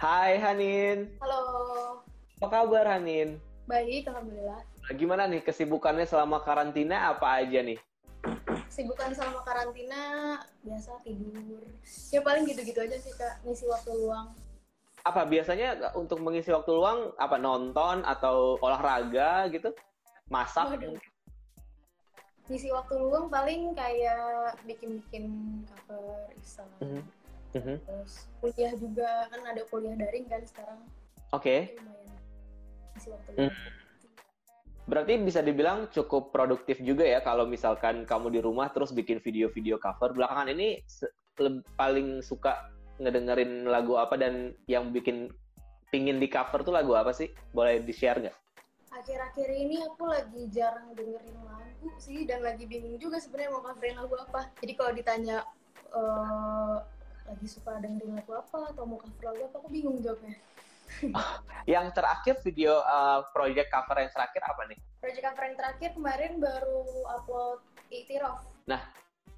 Hai Hanin. Halo. Apa kabar Hanin? Baik, alhamdulillah. Gimana nih kesibukannya selama karantina apa aja nih? Kesibukan selama karantina biasa tidur. Ya paling gitu-gitu aja sih kak, ngisi waktu luang. Apa biasanya untuk mengisi waktu luang apa nonton atau olahraga gitu? Masak? Waduh. Ngisi waktu luang paling kayak bikin-bikin cover. Mhm. Mhm. Terus kuliah juga kan ada kuliah daring kan sekarang. Oke. Lumayan waktu Hmm. luang. Berarti bisa dibilang cukup produktif juga ya kalau misalkan kamu di rumah terus bikin video-video cover. Belakangan ini paling suka ngedengerin lagu apa dan yang bikin pingin di cover tuh lagu apa sih? Boleh di-share nggak? Akhir-akhir ini aku lagi jarang dengerin lagu sih dan lagi bingung juga sebenarnya mau coverin lagu apa. Jadi kalau ditanya eh, lagi suka dengerin lagu apa atau mau cover lagu apa, aku bingung jawabnya. Yang terakhir video uh, project cover yang terakhir apa nih? Project cover yang terakhir kemarin baru upload Itiraf.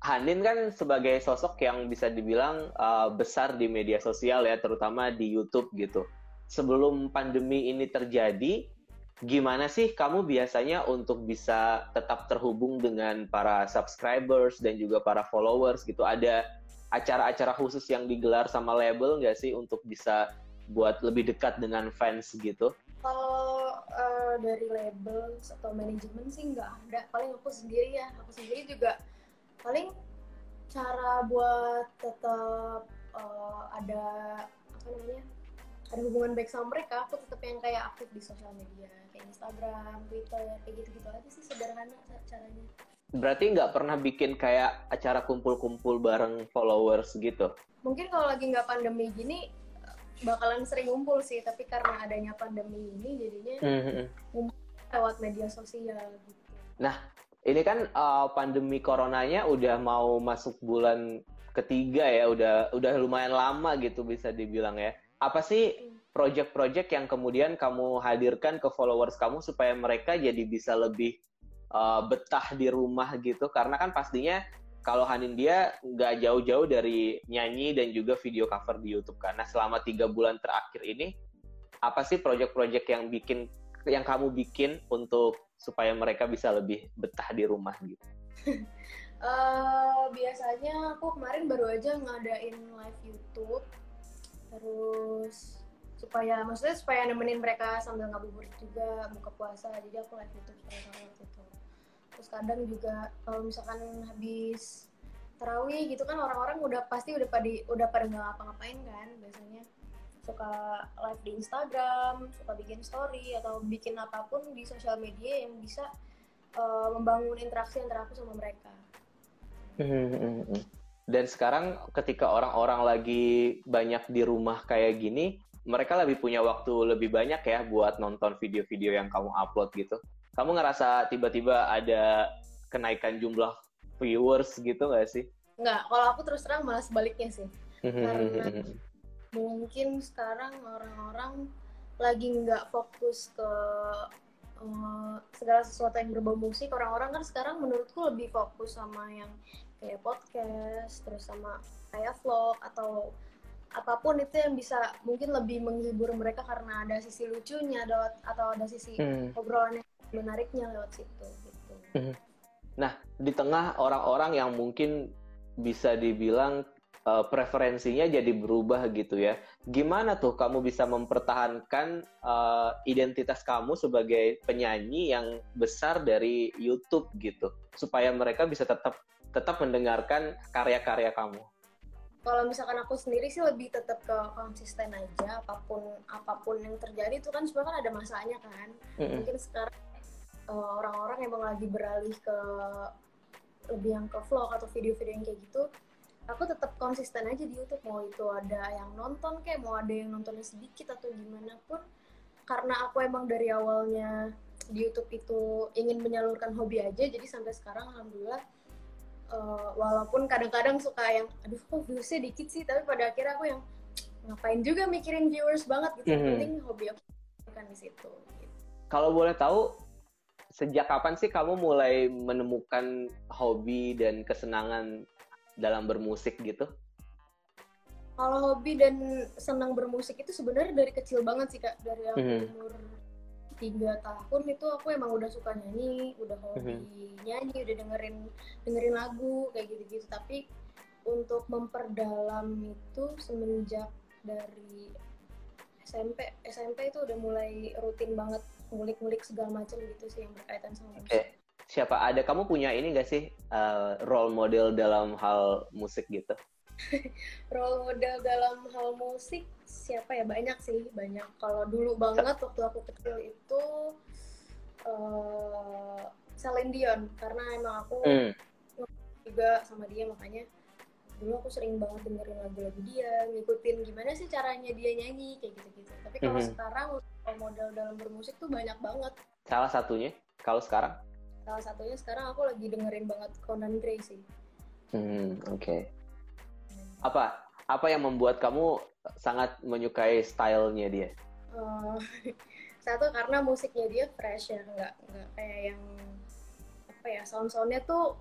Hanin kan sebagai sosok yang bisa dibilang uh, besar di media sosial ya, terutama di YouTube gitu. Sebelum pandemi ini terjadi, gimana sih kamu biasanya untuk bisa tetap terhubung dengan para subscribers dan juga para followers gitu? Ada acara-acara khusus yang digelar sama label nggak sih untuk bisa buat lebih dekat dengan fans gitu? Kalau eh, dari label atau manajemen sih nggak ada. Paling aku sendiri ya. Aku sendiri juga paling cara buat tetap eh, ada apa namanya ada hubungan baik sama mereka. Aku tetap yang kayak aktif di sosial media kayak Instagram, Twitter, kayak gitu-gitu aja sih sederhana ca- caranya. Berarti nggak pernah bikin kayak acara kumpul-kumpul bareng followers gitu? Mungkin kalau lagi nggak pandemi gini bakalan sering ngumpul sih. Tapi karena adanya pandemi ini jadinya Mhm. lewat media sosial gitu. Ini kan uh, pandemi coronanya udah mau masuk bulan ketiga ya, udah udah lumayan lama gitu bisa dibilang ya. Apa sih project-project yang kemudian kamu hadirkan ke followers kamu supaya mereka jadi bisa lebih uh, betah di rumah gitu? Karena kan pastinya kalau Hanin dia nggak jauh-jauh dari nyanyi dan juga video cover di YouTube karena selama tiga bulan terakhir ini apa sih project-project yang bikin yang kamu bikin untuk supaya mereka bisa lebih betah di rumah gitu. Eh, biasanya aku kemarin baru aja ngadain live YouTube terus supaya maksudnya supaya nemenin mereka sambil ngabuburit juga buka puasa. Jadi aku live YouTube waktu itu terus kadang juga kalau misalkan habis tarawih gitu kan orang-orang udah pasti udah pada udah pada nggak ngapa-ngapain kan. Biasanya suka live di Instagram suka bikin story atau bikin apa pun di sosial media yang bisa eh, membangun interaksi antara aku sama mereka. Dan sekarang ketika orang-orang lagi banyak di rumah kayak gini, mereka lebih punya waktu lebih banyak ya buat nonton video-video yang kamu upload gitu. Kamu ngerasa tiba-tiba ada kenaikan jumlah viewers gitu nggak sih? Nggak, kalau aku terus terang malah sebaliknya sih. Karena mungkin sekarang orang-orang lagi nggak fokus ke eh, segala sesuatu yang berbau musik. Orang-orang kan sekarang menurutku lebih fokus sama yang kayak podcast, terus sama kayak vlog atau apa pun itu yang bisa mungkin lebih menghibur mereka karena ada sisi lucunya ada, atau ada sisi Hmm. obrolan yang menariknya lewat situ gitu. Di tengah orang-orang yang mungkin bisa dibilang uh, preferensinya jadi berubah gitu ya. Gimana tuh kamu bisa mempertahankan uh, identitas kamu sebagai penyanyi yang besar dari YouTube gitu, supaya mereka bisa tetap tetap mendengarkan karya-karya kamu. Kalau misalkan aku sendiri sih lebih tetap ke konsisten aja apa pun apa pun yang terjadi itu kan sebenarnya kan ada masanya kan. Mm-mm. mungkin sekarang eh, orang-orang emang lagi beralih ke lebih yang ke vlog atau video-video yang kayak gitu aku tetap konsisten aja di YouTube. Mau itu ada yang nonton kayak mau ada yang nontonnya sedikit atau gimana pun. Karena aku emang dari awalnya di YouTube itu ingin menyalurkan hobi aja jadi sampai sekarang alhamdulillah eh, walaupun kadang-kadang suka yang aduh kok viewsnya dikit sih tapi pada akhirnya aku yang ngapain juga mikirin viewers banget gitu yang Mhm. penting hobi aku kan di situ gitu. Kalau boleh tahu, sejak kapan sih kamu mulai menemukan hobi dan kesenangan dalam bermusik gitu? kalau hobi dan senang bermusik itu sebenarnya dari kecil banget sih kak dari aku Mhm. umur tiga tahun itu aku emang udah suka nyanyi udah hobi Mhm. nyanyi udah dengerin dengerin lagu kayak gitu-gitu tapi untuk memperdalam itu semenjak dari SMP SMP itu udah mulai rutin banget ngulik-ngulik segala macam gitu sih yang berkaitan sama musik. Oke. Siapa ada kamu punya ini gak sih uh, role model dalam hal musik gitu? Role model dalam hal musik siapa ya banyak sih banyak. Kalau dulu banget waktu aku kecil itu eh Celine Dion karena emang aku Hmm. juga sama dia makanya dulu aku sering banget dengerin lagu-lagu dia ngikutin gimana sih caranya dia nyanyi kayak gitu-gitu tapi kalau Mhm. sekarang model dalam bermusik tuh banyak banget Salah satunya kalau sekarang? salah satunya sekarang aku lagi dengerin banget Conan Gray sih Hmm, oke. Apa apa yang membuat kamu sangat menyukai stylenya dia? Eh, satu karena musiknya dia fresh ya nggak nggak kayak yang apa ya sound-soundnya tuh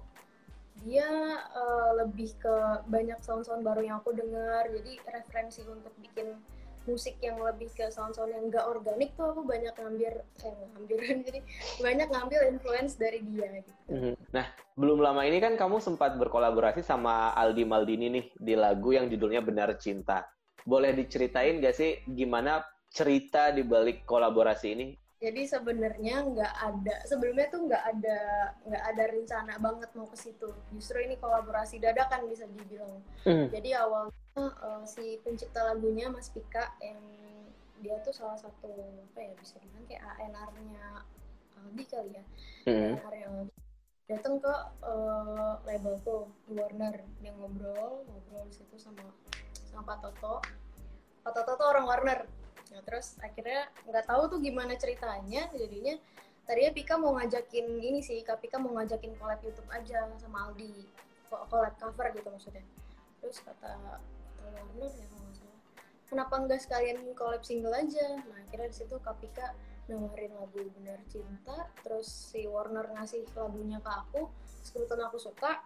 dia eh, lebih ke banyak sound-sound baru yang aku dengar jadi referensi untuk bikin musik yang lebih ke sound-sound yang nggak organik tuh aku banyak ngambil eh ngambil jadi banyak ngambil influence dari dia gitu Mhm. Nah, belum lama ini kan kamu sempat berkolaborasi sama Aldi Maldini nih di lagu yang judulnya Benar Cinta. Boleh diceritain gak sih gimana cerita di balik kolaborasi ini? Jadi sebenarnya nggak ada sebelumnya tuh nggak ada nggak ada rencana banget mau ke situ. Justru ini kolaborasi dadakan bisa dibilang. Mhm. jadi awalnya eh, si pencipta lagunya Mas Pika yang dia tuh salah satu apa ya bisa dibilang kayak ANR-nya Aldi kali ya. Mhm. ANR-nya Aldi datang ke eh, label tuh Warner. Dia ngobrol ngobrol di situ sama sama Pak Toto. Pak Toto tuh orang Warner nah terus akhirnya nggak tahu tuh gimana ceritanya jadinya tadinya Pika mau ngajakin ini sih Kak. Pika mau ngajakin collab YouTube aja sama Aldi. Collab cover gitu maksudnya. Terus kata Warner ya kalau salah kenapa nggak sekalian collab single aja? Nah akhirnya di situ Kak Pika nawarin lagu Benar Cinta terus si Warner ngasih lagunya ke aku kebetulan aku suka.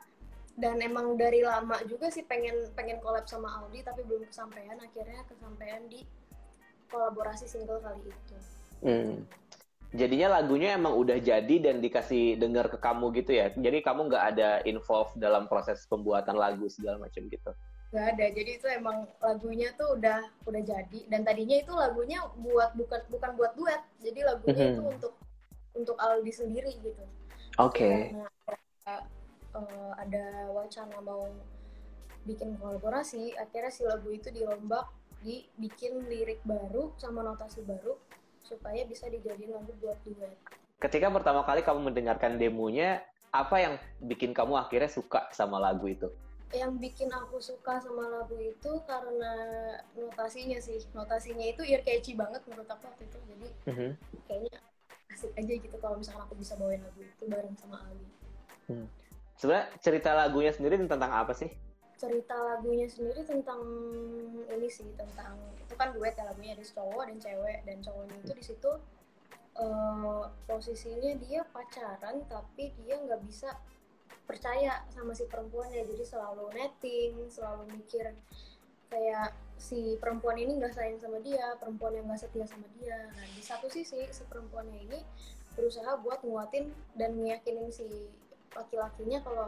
Dan emang dari lama juga sih pengen pengen collab sama Aldi tapi belum kesampaian. Akhirnya kesampaian di kolaborasi single kali itu Hmm. Jadinya lagunya emang udah jadi dan dikasih dengar ke kamu gitu ya. Jadi kamu nggak ada involve dalam proses pembuatan lagu segala macam gitu. nggak ada jadi itu emang lagunya tuh udah udah jadi dan tadinya itu lagunya buat bukan bukan buat duet jadi lagunya Mhm. itu untuk untuk Aldi sendiri gitu Oke. karena ada, eh, ada wacana mau bikin kolaborasi akhirnya si lagu itu dirombak dibikin lirik baru sama notasi baru supaya bisa dijadiin lagu buat duet Ketika pertama kali kamu mendengarkan demonya, apa yang bikin kamu akhirnya suka sama lagu itu? yang bikin aku suka sama lagu itu karena notasinya sih notasinya itu ear catchy banget menurut aku waktu itu jadi Mhm. kayaknya asik aja gitu kalau misalkan aku bisa bawain lagu itu bareng sama Ali Sebenarnya cerita lagunya sendiri tentang apa sih? Cerita lagunya sendiri tentang ini sih tentang itu kan duet ya lagunya ada cowok dan cewek dan cowoknya itu di situ eh, posisinya dia pacaran tapi dia nggak bisa percaya sama si perempuannya. Jadi selalu netting selalu mikir kayak si perempuan ini nggak sayang sama dia perempuan yang nggak setia sama dia. Nah di satu sisi si perempuannya ini berusaha buat nguatin dan ngeyakinin si laki-lakinya kalau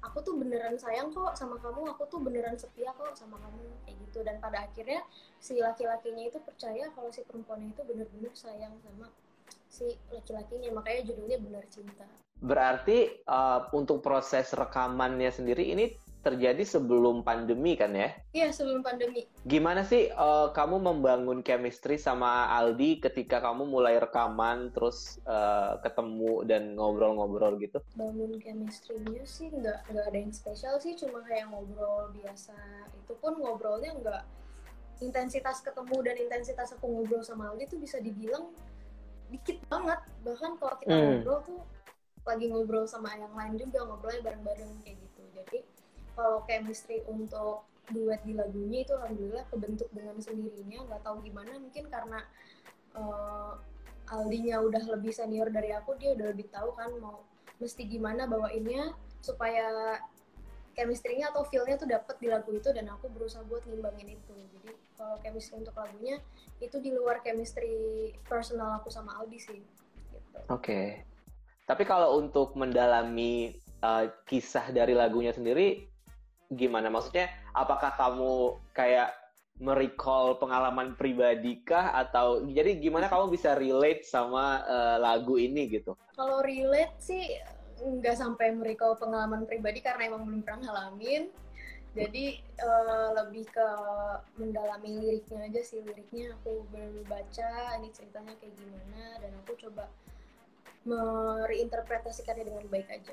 aku tuh beneran sayang kok sama kamu aku tuh beneran setia kok sama kamu kayak gitu. Dan pada akhirnya si laki-lakinya itu percaya kalau si perempuannya itu bener-bener sayang sama si laki-lakinya makanya judulnya benar cinta. Berarti uh, untuk proses rekamannya sendiri ini terjadi sebelum pandemi kan ya? iya sebelum pandemi Gimana sih uh, kamu membangun chemistry sama Aldi ketika kamu mulai rekaman terus uh, ketemu dan ngobrol-ngobrol gitu? bangun chemistry-nya sih nggak nggak ada yang spesial sih cuma kayak ngobrol biasa itu pun ngobrolnya nggak intensitas ketemu dan intensitas aku ngobrol sama Aldi tuh bisa dibilang dikit banget bahkan kalau kita Hmm. ngobrol tuh lagi ngobrol sama yang lain juga ngobrolnya bareng-bareng kayak gitu jadi kalau chemistry untuk duet di lagunya itu alhamdulillah kebentuk dengan sendirinya nggak tahu gimana mungkin karena eh, Aldinya udah lebih senior dari aku dia udah lebih tahu kan mau mesti gimana bawainnya supaya chemistry-nya atau feel-nya tuh dapet di lagu itu dan aku berusaha buat ngimbangin itu jadi kalau chemistry untuk lagunya itu di luar chemistry personal aku sama Aldi sih gitu. oke okay. tapi kalau untuk mendalami uh, kisah dari lagunya sendiri gimana maksudnya apakah kamu kayak merecall pengalaman pribadi kah atau jadi gimana kamu bisa relate sama uh, lagu ini gitu? Kalau relate sih nggak sampai merecall pengalaman pribadi karena emang belum pernah ngalamin. Jadi uh, lebih ke mendalami liriknya aja sih liriknya aku baru baca ini ceritanya kayak gimana dan aku coba mereinterpretasikannya dengan baik aja.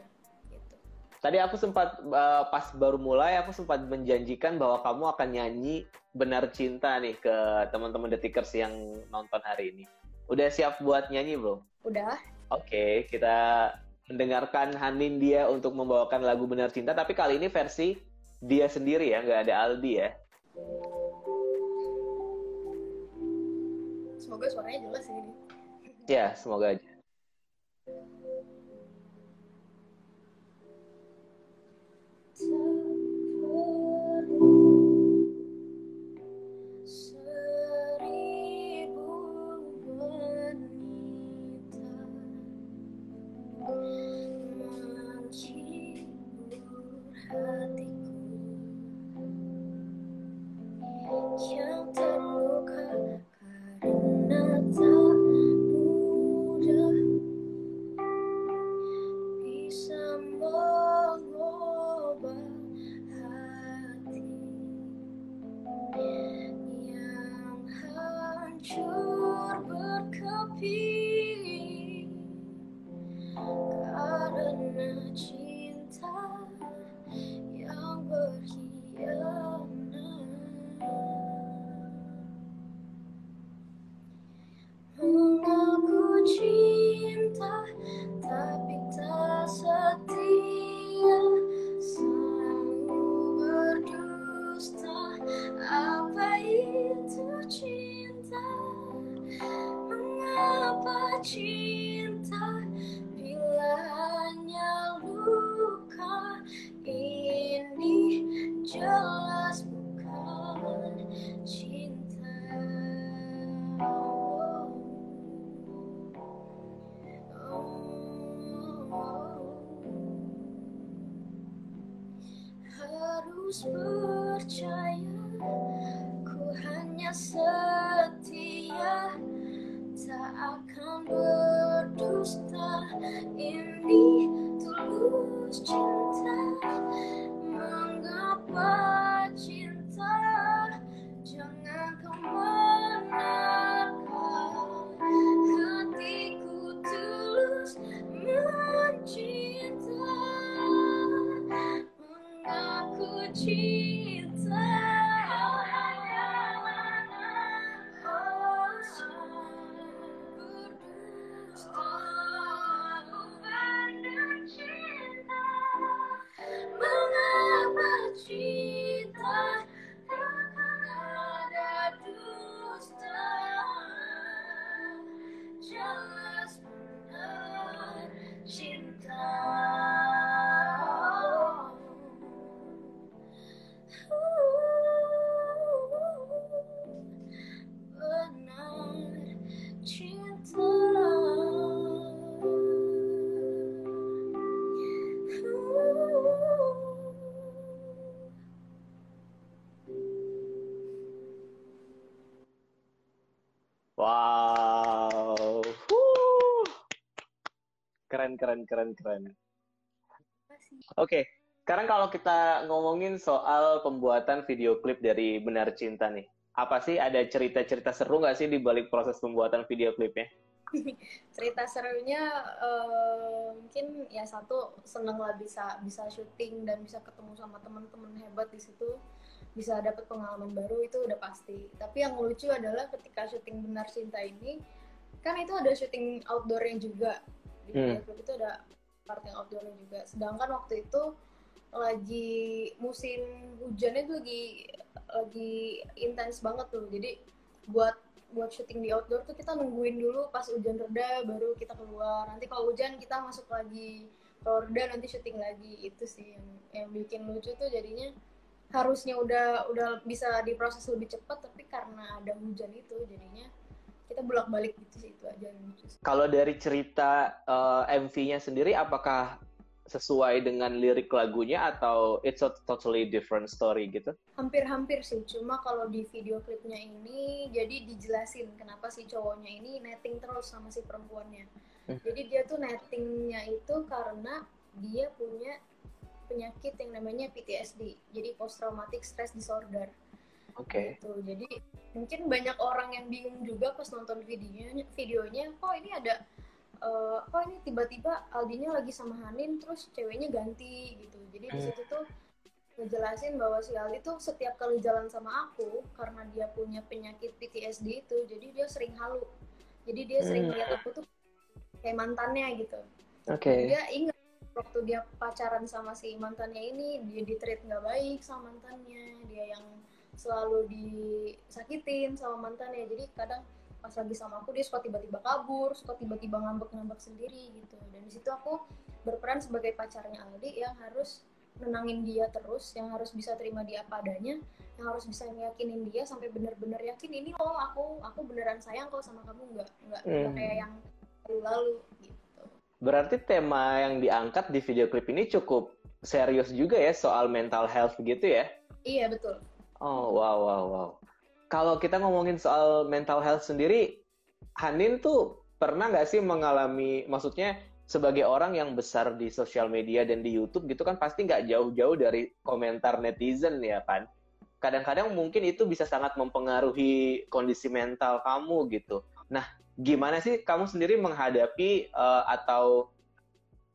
Tadi aku sempat uh, pas baru mulai aku sempat menjanjikan bahwa kamu akan nyanyi benar cinta nih ke teman-teman detikers yang nonton hari ini. Udah siap buat nyanyi belum? Udah. Oke, okay, kita mendengarkan Hanin dia untuk membawakan lagu benar cinta tapi kali ini versi dia sendiri ya, nggak ada Aldi ya. Semoga suaranya jelas ini. Ya, semoga aja. in me to lose keren keren keren. Oke, okay. sekarang kalau kita ngomongin soal pembuatan video klip dari Benar Cinta nih, apa sih ada cerita-cerita seru nggak sih di balik proses pembuatan video klipnya? cerita serunya uh, mungkin ya satu seneng lah bisa bisa syuting dan bisa ketemu sama teman-teman hebat di situ bisa dapat pengalaman baru itu udah pasti tapi yang lucu adalah ketika syuting benar cinta ini kan itu ada syuting outdoornya juga di hmm. klub itu ada part yang outdoornya juga. Sedangkan waktu itu lagi musim hujannya itu lagi lagi intens banget tuh. Jadi buat buat syuting di outdoor tuh kita nungguin dulu pas hujan reda baru kita keluar. Nanti kalau hujan kita masuk lagi kalau udah nanti syuting lagi. Itu sih yang yang bikin lucu tuh jadinya harusnya udah udah bisa diproses lebih cepat tapi karena ada hujan itu jadinya kita bolak balik gitu sih itu aja. Kalau dari cerita uh, MV-nya sendiri, apakah sesuai dengan lirik lagunya atau it's a totally different story gitu? Hampir-hampir sih, cuma kalau di video klipnya ini jadi dijelasin kenapa si cowoknya ini netting terus sama si perempuannya. Hmm. Jadi dia tuh nettingnya itu karena dia punya penyakit yang namanya PTSD, jadi post traumatic stress disorder. Oke. Okay. Gitu. Jadi mungkin banyak orang yang bingung juga pas nonton videonya, videonya kok ini ada uh, oh ini tiba-tiba Aldinya lagi sama Hanin terus ceweknya ganti gitu jadi di situ tuh ngejelasin bahwa si Aldi tuh setiap kali jalan sama aku karena dia punya penyakit PTSD itu jadi dia sering halu jadi dia sering hmm. lihat aku tuh kayak mantannya gitu oke okay. dia ingat waktu dia pacaran sama si mantannya ini dia di treat nggak baik sama mantannya dia yang selalu disakitin sama mantannya. Jadi kadang pas lagi sama aku dia suka tiba-tiba kabur suka tiba-tiba ngambek-ngambek sendiri gitu. Dan di situ aku berperan sebagai pacarnya Aldi yang harus nenangin dia terus yang harus bisa terima dia apa adanya yang harus bisa meyakinin dia sampai benar-benar yakin ini loh aku aku beneran sayang kok sama kamu. Nggak nggak hmm. kayak yang lalu-lalu gitu. Berarti tema yang diangkat di video klip ini cukup serius juga ya soal mental health gitu ya? Iya betul oh wow wow wow kalau kita ngomongin soal mental health sendiri, Hanin tuh pernah nggak sih mengalami, maksudnya sebagai orang yang besar di sosial media dan di YouTube gitu kan pasti nggak jauh-jauh dari komentar netizen ya kan. Kadang-kadang mungkin itu bisa sangat mempengaruhi kondisi mental kamu gitu. Nah, gimana sih kamu sendiri menghadapi uh, atau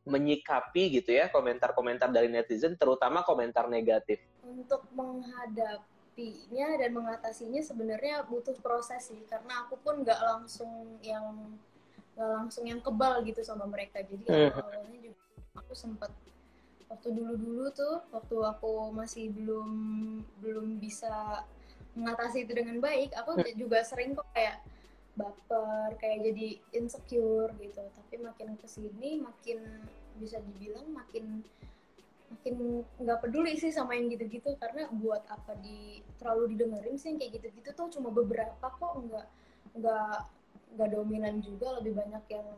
menyikapi gitu ya komentar-komentar dari netizen, terutama komentar negatif? Untuk menghadapi menghadapinya dan mengatasinya sebenarnya butuh proses sih karena aku pun nggak langsung yang nggak langsung yang kebal gitu sama mereka jadi hmm. awalnya juga aku sempat waktu dulu-dulu tuh waktu aku masih belum belum bisa mengatasi itu dengan baik aku hmm. juga sering kok kayak baper kayak jadi insecure gitu tapi makin ke sini makin bisa dibilang makin makin nggak peduli sih sama yang gitu-gitu. Karena buat apa di terlalu didengerin sih yang kayak gitu-gitu tuh cuma beberapa kok. Nggak nggak nggak dominan juga. Lebih banyak yang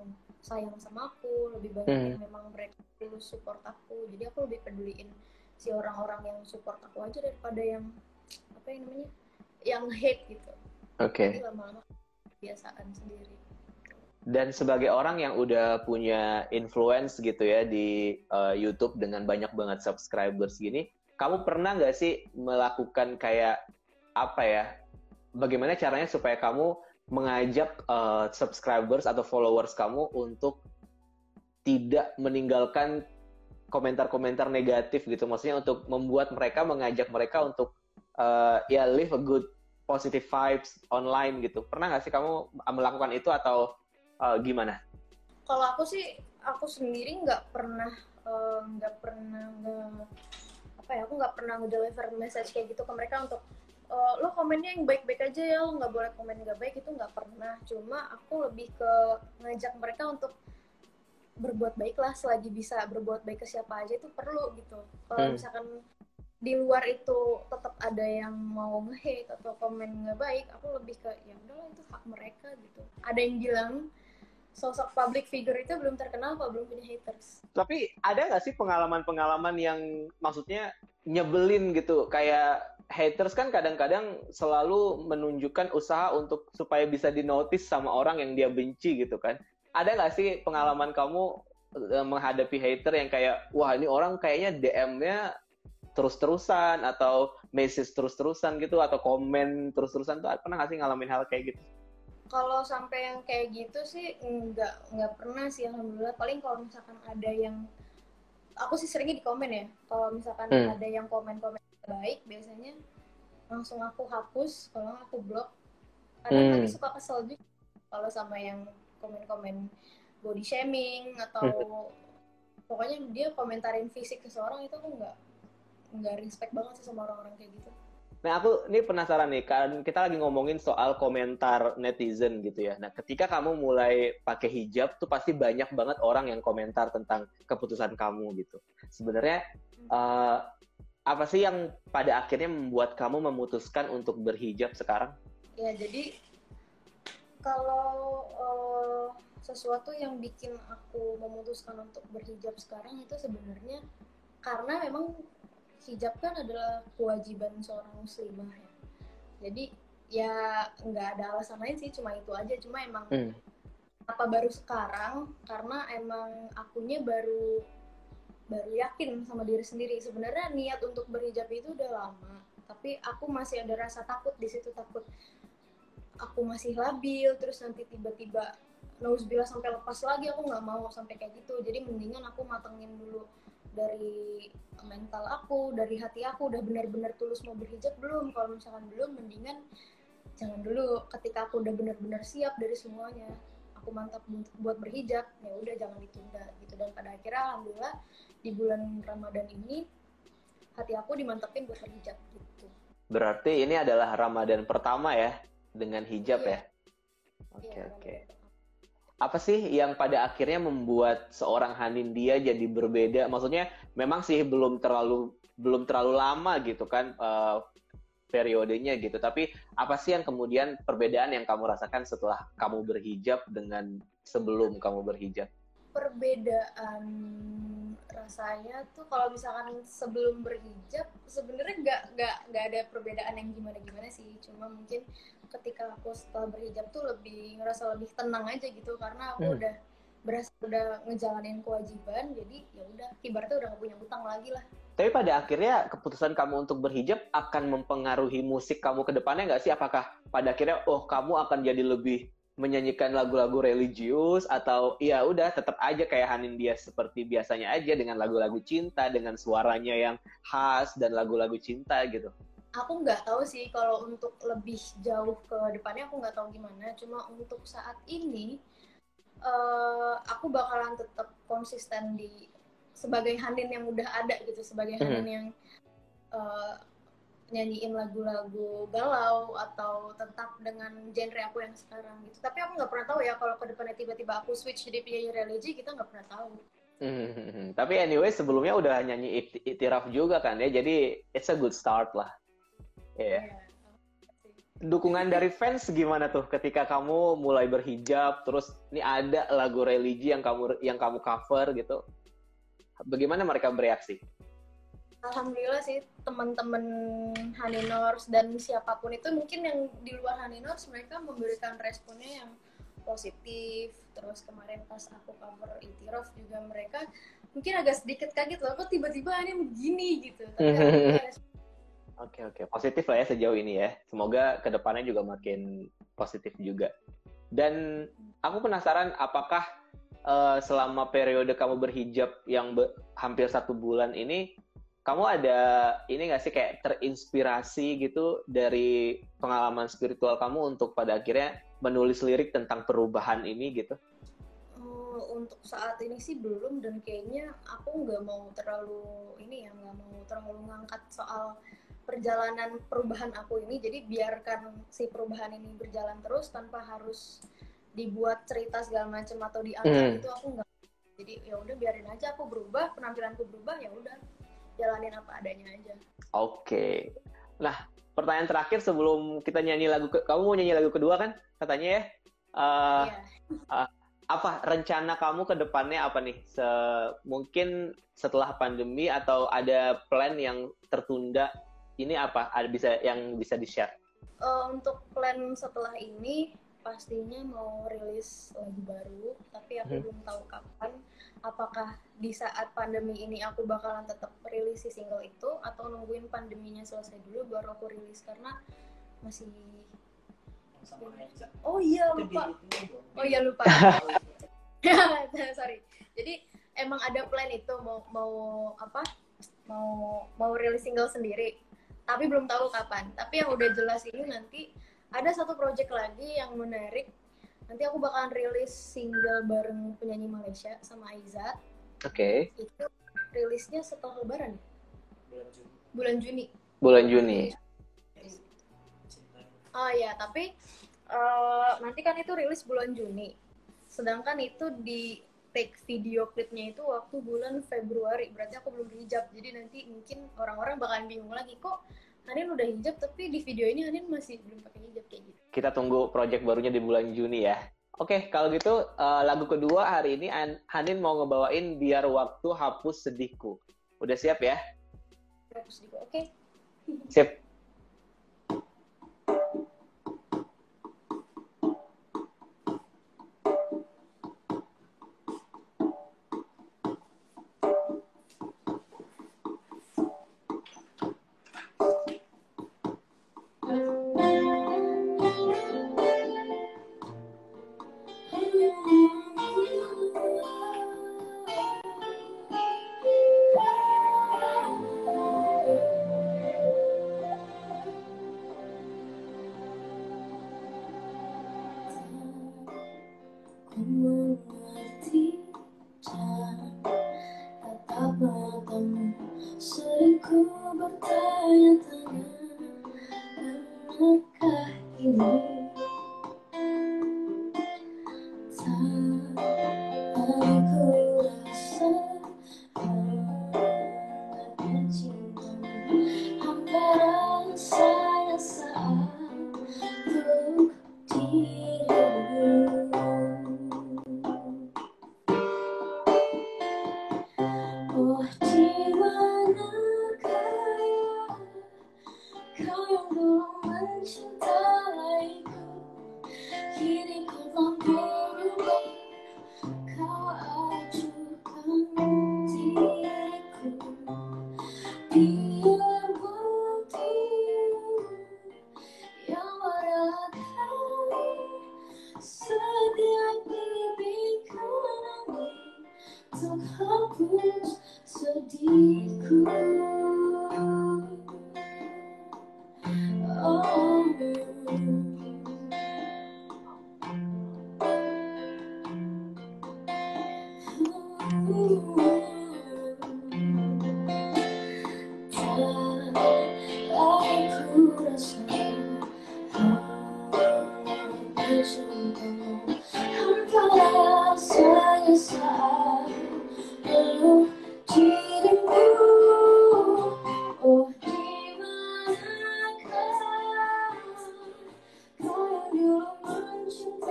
sayang sama aku. Lebih banyak hmm. yang memang mereka tulus support aku. Jadi aku lebih peduliin si orang-orang yang support aku aja daripada yang apa yang namanya yang hate gitu. Oke. Okay. lama-lama kebiasaan sendiri dan sebagai orang yang udah punya influence gitu ya di uh, YouTube dengan banyak banget subscribers gini, kamu pernah nggak sih melakukan kayak apa ya? Bagaimana caranya supaya kamu mengajak uh, subscribers atau followers kamu untuk tidak meninggalkan komentar-komentar negatif gitu, maksudnya untuk membuat mereka mengajak mereka untuk uh, ya live a good positive vibes online gitu. Pernah nggak sih kamu melakukan itu atau uh, gimana? Kalau aku sih aku sendiri nggak pernah eh, nggak uh, pernah nge, apa ya aku nggak pernah ngedeliver message kayak gitu ke mereka untuk uh, lo komennya yang baik-baik aja ya lo nggak boleh komen nggak baik itu nggak pernah cuma aku lebih ke ngajak mereka untuk berbuat baik lah selagi bisa berbuat baik ke siapa aja itu perlu gitu kalau hmm. misalkan di luar itu tetap ada yang mau nge-hate atau komen nggak baik aku lebih ke ya udahlah itu hak mereka gitu ada yang bilang sosok public figure itu belum terkenal kalau belum punya haters. Tapi ada nggak sih pengalaman-pengalaman yang maksudnya nyebelin gitu? Kayak haters kan kadang-kadang selalu menunjukkan usaha untuk supaya bisa dinotis sama orang yang dia benci gitu kan? Ada nggak sih pengalaman kamu eh, menghadapi hater yang kayak wah ini orang kayaknya DM-nya terus-terusan atau message terus-terusan gitu atau komen terus-terusan tuh pernah nggak sih ngalamin hal kayak gitu? Kalau sampai yang kayak gitu sih nggak nggak pernah sih alhamdulillah paling kalau misalkan ada yang aku sih seringnya di komen ya kalau misalkan hmm. ada yang komen-komen baik biasanya langsung aku hapus kalau aku blok kadang hmm. suka kesel juga kalau sama yang komen-komen body shaming atau hmm. pokoknya dia komentarin fisik seseorang itu aku nggak nggak respect banget sih sama orang-orang kayak gitu Nah, aku ini penasaran nih, kan kita lagi ngomongin soal komentar netizen gitu ya. Nah, ketika kamu mulai pakai hijab tuh pasti banyak banget orang yang komentar tentang keputusan kamu gitu. Sebenarnya uh, apa sih yang pada akhirnya membuat kamu memutuskan untuk berhijab sekarang? Ya, jadi kalau uh, sesuatu yang bikin aku memutuskan untuk berhijab sekarang itu sebenarnya karena memang hijab kan adalah kewajiban seorang muslimah ya. Jadi ya nggak ada alasan lain sih cuma itu aja. Cuma emang hmm. apa baru sekarang? Karena emang akunya baru baru yakin sama diri sendiri. Sebenarnya niat untuk berhijab itu udah lama tapi aku masih ada rasa takut di situ takut aku masih labil terus nanti tiba-tiba nauzubillah sampai lepas lagi aku nggak mau sampai kayak gitu. Jadi mendingan aku matengin dulu dari mental aku, dari hati aku udah benar-benar tulus mau berhijab belum? Kalau misalkan belum, mendingan jangan dulu. Ketika aku udah benar-benar siap dari semuanya, aku mantap buat berhijab, ya udah jangan ditunda gitu. Dan pada akhirnya alhamdulillah di bulan Ramadan ini hati aku dimantapin buat berhijab gitu. Berarti ini adalah Ramadan pertama ya dengan hijab iya. ya? Oke okay, iya, oke. Okay apa sih yang pada akhirnya membuat seorang Hanin dia jadi berbeda? Maksudnya memang sih belum terlalu belum terlalu lama gitu kan uh, periodenya gitu. Tapi apa sih yang kemudian perbedaan yang kamu rasakan setelah kamu berhijab dengan sebelum kamu berhijab? Perbedaan rasanya tuh kalau misalkan sebelum berhijab sebenarnya nggak nggak nggak ada perbedaan yang gimana gimana sih. Cuma mungkin ketika aku setelah berhijab tuh lebih ngerasa lebih tenang aja gitu karena aku hmm. udah berasa udah ngejalanin kewajiban jadi ya udah ibaratnya udah gak punya utang lagi lah tapi pada akhirnya keputusan kamu untuk berhijab akan mempengaruhi musik kamu ke depannya nggak sih apakah pada akhirnya oh kamu akan jadi lebih menyanyikan lagu-lagu religius atau ya udah tetap aja kayak Hanin dia seperti biasanya aja dengan lagu-lagu cinta dengan suaranya yang khas dan lagu-lagu cinta gitu aku nggak tahu sih kalau untuk lebih jauh ke depannya aku nggak tahu gimana cuma untuk saat ini uh, aku bakalan tetap konsisten di sebagai Hanin yang udah ada gitu sebagai mm-hmm. Hanin yang uh, nyanyiin lagu-lagu galau atau tetap dengan genre aku yang sekarang gitu tapi aku nggak pernah tahu ya kalau ke depannya tiba-tiba aku switch jadi penyanyi religi kita nggak pernah tahu Hmm, tapi anyway sebelumnya udah nyanyi itiraf juga kan ya, jadi it's a good start lah. Iya. Yeah. Dukungan dari fans gimana tuh ketika kamu mulai berhijab, terus ini ada lagu religi yang kamu yang kamu cover gitu? Bagaimana mereka bereaksi? Alhamdulillah sih teman-teman Haninors dan siapa pun itu mungkin yang di luar Haninors mereka memberikan responnya yang positif. Terus kemarin pas aku cover Itiraf juga mereka mungkin agak sedikit kaget loh, kok tiba-tiba ini begini gitu. Tapi Oke oke positif lah ya sejauh ini ya. Semoga ke depannya juga makin positif juga. Dan aku penasaran apakah uh, selama periode kamu berhijab yang be hampir satu bulan ini, kamu ada ini nggak sih kayak terinspirasi gitu dari pengalaman spiritual kamu untuk pada akhirnya menulis lirik tentang perubahan ini gitu? Uh, untuk saat ini sih belum dan kayaknya aku nggak mau terlalu ini ya nggak mau terlalu ngangkat soal perjalanan perubahan aku ini jadi biarkan si perubahan ini berjalan terus tanpa harus dibuat cerita segala macam atau diangkat hmm. itu aku nggak jadi ya udah biarin aja aku berubah penampilanku berubah ya udah jalanin apa adanya aja oke okay. nah pertanyaan terakhir sebelum kita nyanyi lagu ke kamu mau nyanyi lagu kedua kan katanya ya uh, yeah. uh, apa rencana kamu ke depannya apa nih Se mungkin setelah pandemi atau ada plan yang tertunda ini apa ada bisa yang bisa di share uh, untuk plan setelah ini pastinya mau rilis lagu baru tapi aku hmm. belum tahu kapan apakah di saat pandemi ini aku bakalan tetap rilis si single itu atau nungguin pandeminya selesai dulu baru aku rilis? Karena masih oh iya lupa. oh iya lupa. Sorry. Jadi emang ada plan itu mau mau apa? Mau mau rilis single sendiri. Tapi belum tahu kapan. Tapi yang udah jelas ini nanti ada satu project lagi yang menarik. Nanti aku bakalan rilis single bareng penyanyi Malaysia sama Aizat. Oke. Okay. Itu rilisnya setelah Lebaran. Bulan Juni. Bulan Juni. Bulan Juni. Oh iya, tapi uh, nanti kan itu rilis bulan Juni. Sedangkan itu di take video klipnya itu waktu bulan Februari. Berarti aku belum hijab. Jadi nanti mungkin orang-orang bakalan bingung lagi kok Hanin udah hijab tapi di video ini Hanin masih belum pakai hijab kayak gitu. Kita tunggu project barunya di bulan Juni ya. Oke, kalau gitu uh, lagu kedua hari ini Hanin mau ngebawain Biar Waktu Hapus Sedihku. Udah siap ya? Hapus Sedihku, oke. Okay. Siap.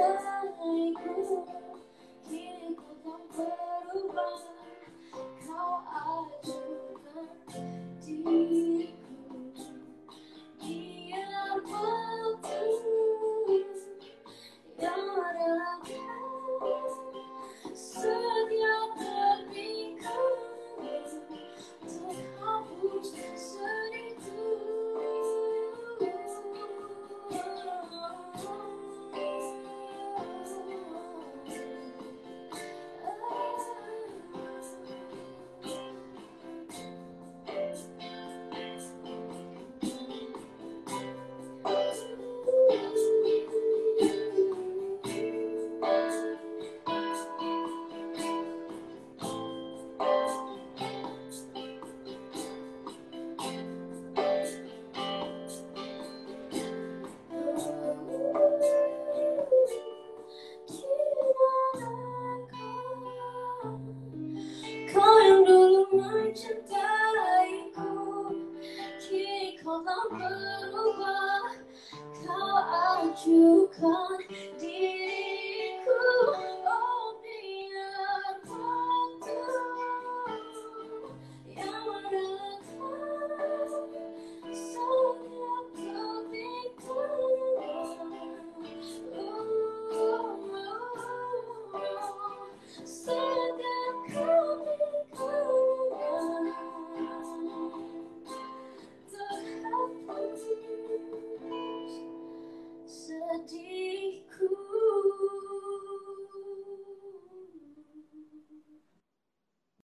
Kini diriku tak berubah Kau acuh